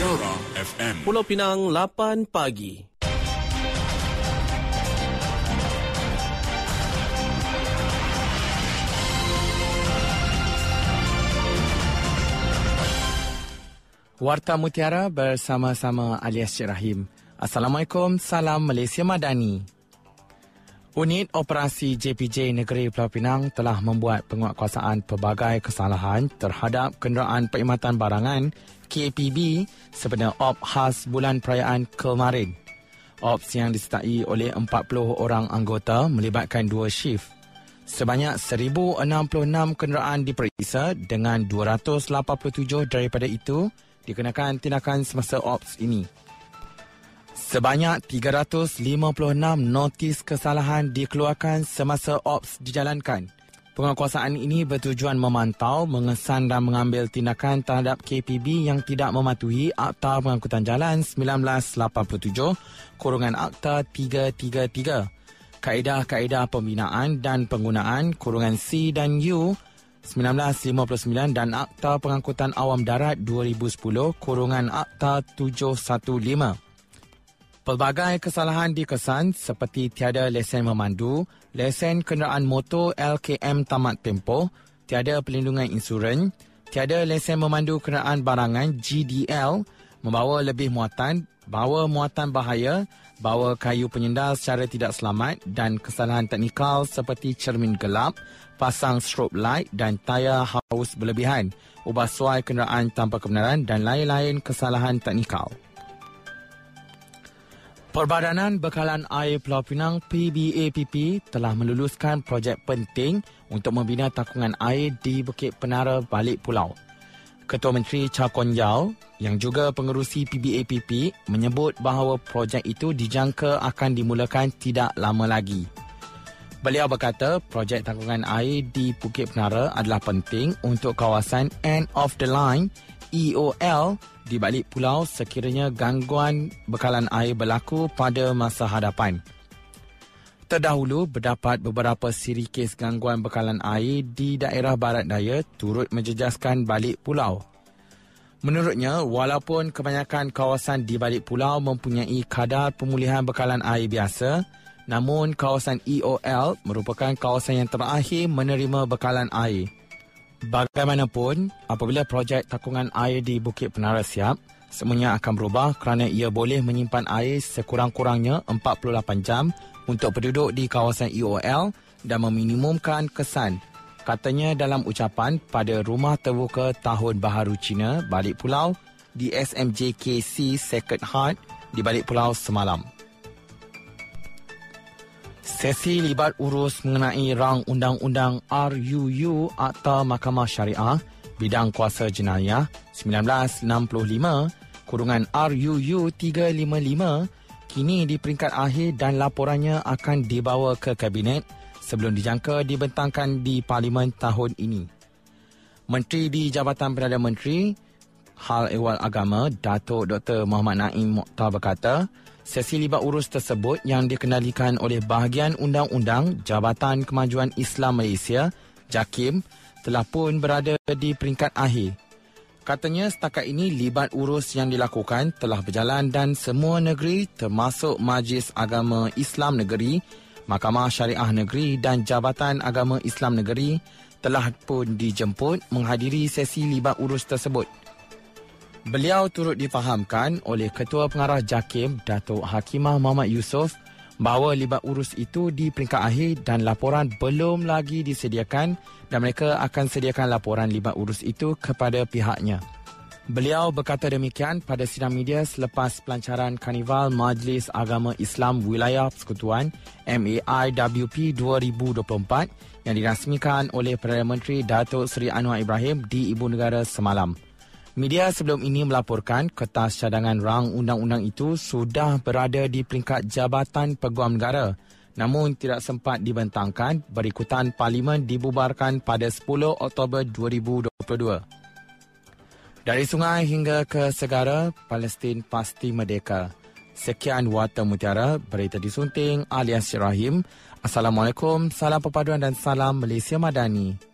Mutiara FM. Pulau Pinang 8 pagi. Warta Mutiara bersama-sama alias Cik Rahim. Assalamualaikum, salam Malaysia Madani. Unit Operasi JPJ Negeri Pulau Pinang telah membuat penguatkuasaan pelbagai kesalahan terhadap kenderaan perkhidmatan barangan KPB sebenarnya OP khas bulan perayaan kemarin. OPS yang disertai oleh 40 orang anggota melibatkan dua shift. Sebanyak 1,066 kenderaan diperiksa dengan 287 daripada itu dikenakan tindakan semasa ops ini. Sebanyak 356 notis kesalahan dikeluarkan semasa ops dijalankan. Penguasaan ini bertujuan memantau, mengesan dan mengambil tindakan terhadap KPB yang tidak mematuhi Akta Pengangkutan Jalan 1987, kurungan Akta 333, Kaedah-kaedah pembinaan dan penggunaan kurungan C dan U 1959 dan Akta Pengangkutan Awam Darat 2010 kurungan Akta 715. Pelbagai kesalahan dikesan seperti tiada lesen memandu, lesen kenderaan motor LKM tamat tempoh, tiada pelindungan insurans, tiada lesen memandu kenderaan barangan GDL, membawa lebih muatan, bawa muatan bahaya, bawa kayu penyendal secara tidak selamat dan kesalahan teknikal seperti cermin gelap, pasang strobe light dan tayar haus berlebihan, ubah suai kenderaan tanpa kebenaran dan lain-lain kesalahan teknikal. Perbadanan Bekalan Air Pulau Pinang PBAPP telah meluluskan projek penting untuk membina takungan air di Bukit Penara Balik Pulau. Ketua Menteri Cha Kon Yao yang juga pengerusi PBAPP menyebut bahawa projek itu dijangka akan dimulakan tidak lama lagi. Beliau berkata projek tanggungan air di Bukit Penara adalah penting untuk kawasan end of the line EOL di balik pulau sekiranya gangguan bekalan air berlaku pada masa hadapan. Terdahulu, berdapat beberapa siri kes gangguan bekalan air di daerah barat daya turut menjejaskan balik pulau. Menurutnya, walaupun kebanyakan kawasan di balik pulau mempunyai kadar pemulihan bekalan air biasa, Namun kawasan EOL merupakan kawasan yang terakhir menerima bekalan air. Bagaimanapun, apabila projek takungan air di Bukit Penara siap, semuanya akan berubah kerana ia boleh menyimpan air sekurang-kurangnya 48 jam untuk penduduk di kawasan EOL dan meminimumkan kesan. Katanya dalam ucapan pada Rumah Terbuka Tahun Baharu Cina Balik Pulau di SMJKC Sacred Heart di Balik Pulau semalam. Sesi libat urus mengenai rang undang-undang RUU Akta Mahkamah Syariah Bidang Kuasa Jenayah 1965 kurungan RUU 355 kini di peringkat akhir dan laporannya akan dibawa ke Kabinet sebelum dijangka dibentangkan di Parlimen tahun ini. Menteri di Jabatan Perdana Menteri Hal Ehwal Agama Datuk Dr. Muhammad Naim Mokhtar berkata, Sesi libat urus tersebut yang dikendalikan oleh bahagian Undang-Undang Jabatan Kemajuan Islam Malaysia, JAKIM, telah pun berada di peringkat akhir. Katanya setakat ini libat urus yang dilakukan telah berjalan dan semua negeri termasuk Majlis Agama Islam Negeri, Mahkamah Syariah Negeri dan Jabatan Agama Islam Negeri telah pun dijemput menghadiri sesi libat urus tersebut. Beliau turut difahamkan oleh Ketua Pengarah JAKIM Datuk Hakimah Muhammad Yusof bahawa libat urus itu di peringkat akhir dan laporan belum lagi disediakan dan mereka akan sediakan laporan libat urus itu kepada pihaknya. Beliau berkata demikian pada sidang media selepas pelancaran Karnival Majlis Agama Islam Wilayah Persekutuan MAIWP 2024 yang dirasmikan oleh Perdana Menteri Datuk Seri Anwar Ibrahim di Ibu Negara semalam. Media sebelum ini melaporkan kertas cadangan rang undang-undang itu sudah berada di peringkat Jabatan Peguam Negara namun tidak sempat dibentangkan berikutan Parlimen dibubarkan pada 10 Oktober 2022. Dari sungai hingga ke segara, Palestin pasti merdeka. Sekian Warta Mutiara, berita disunting alias Rahim. Assalamualaikum, salam perpaduan dan salam Malaysia Madani.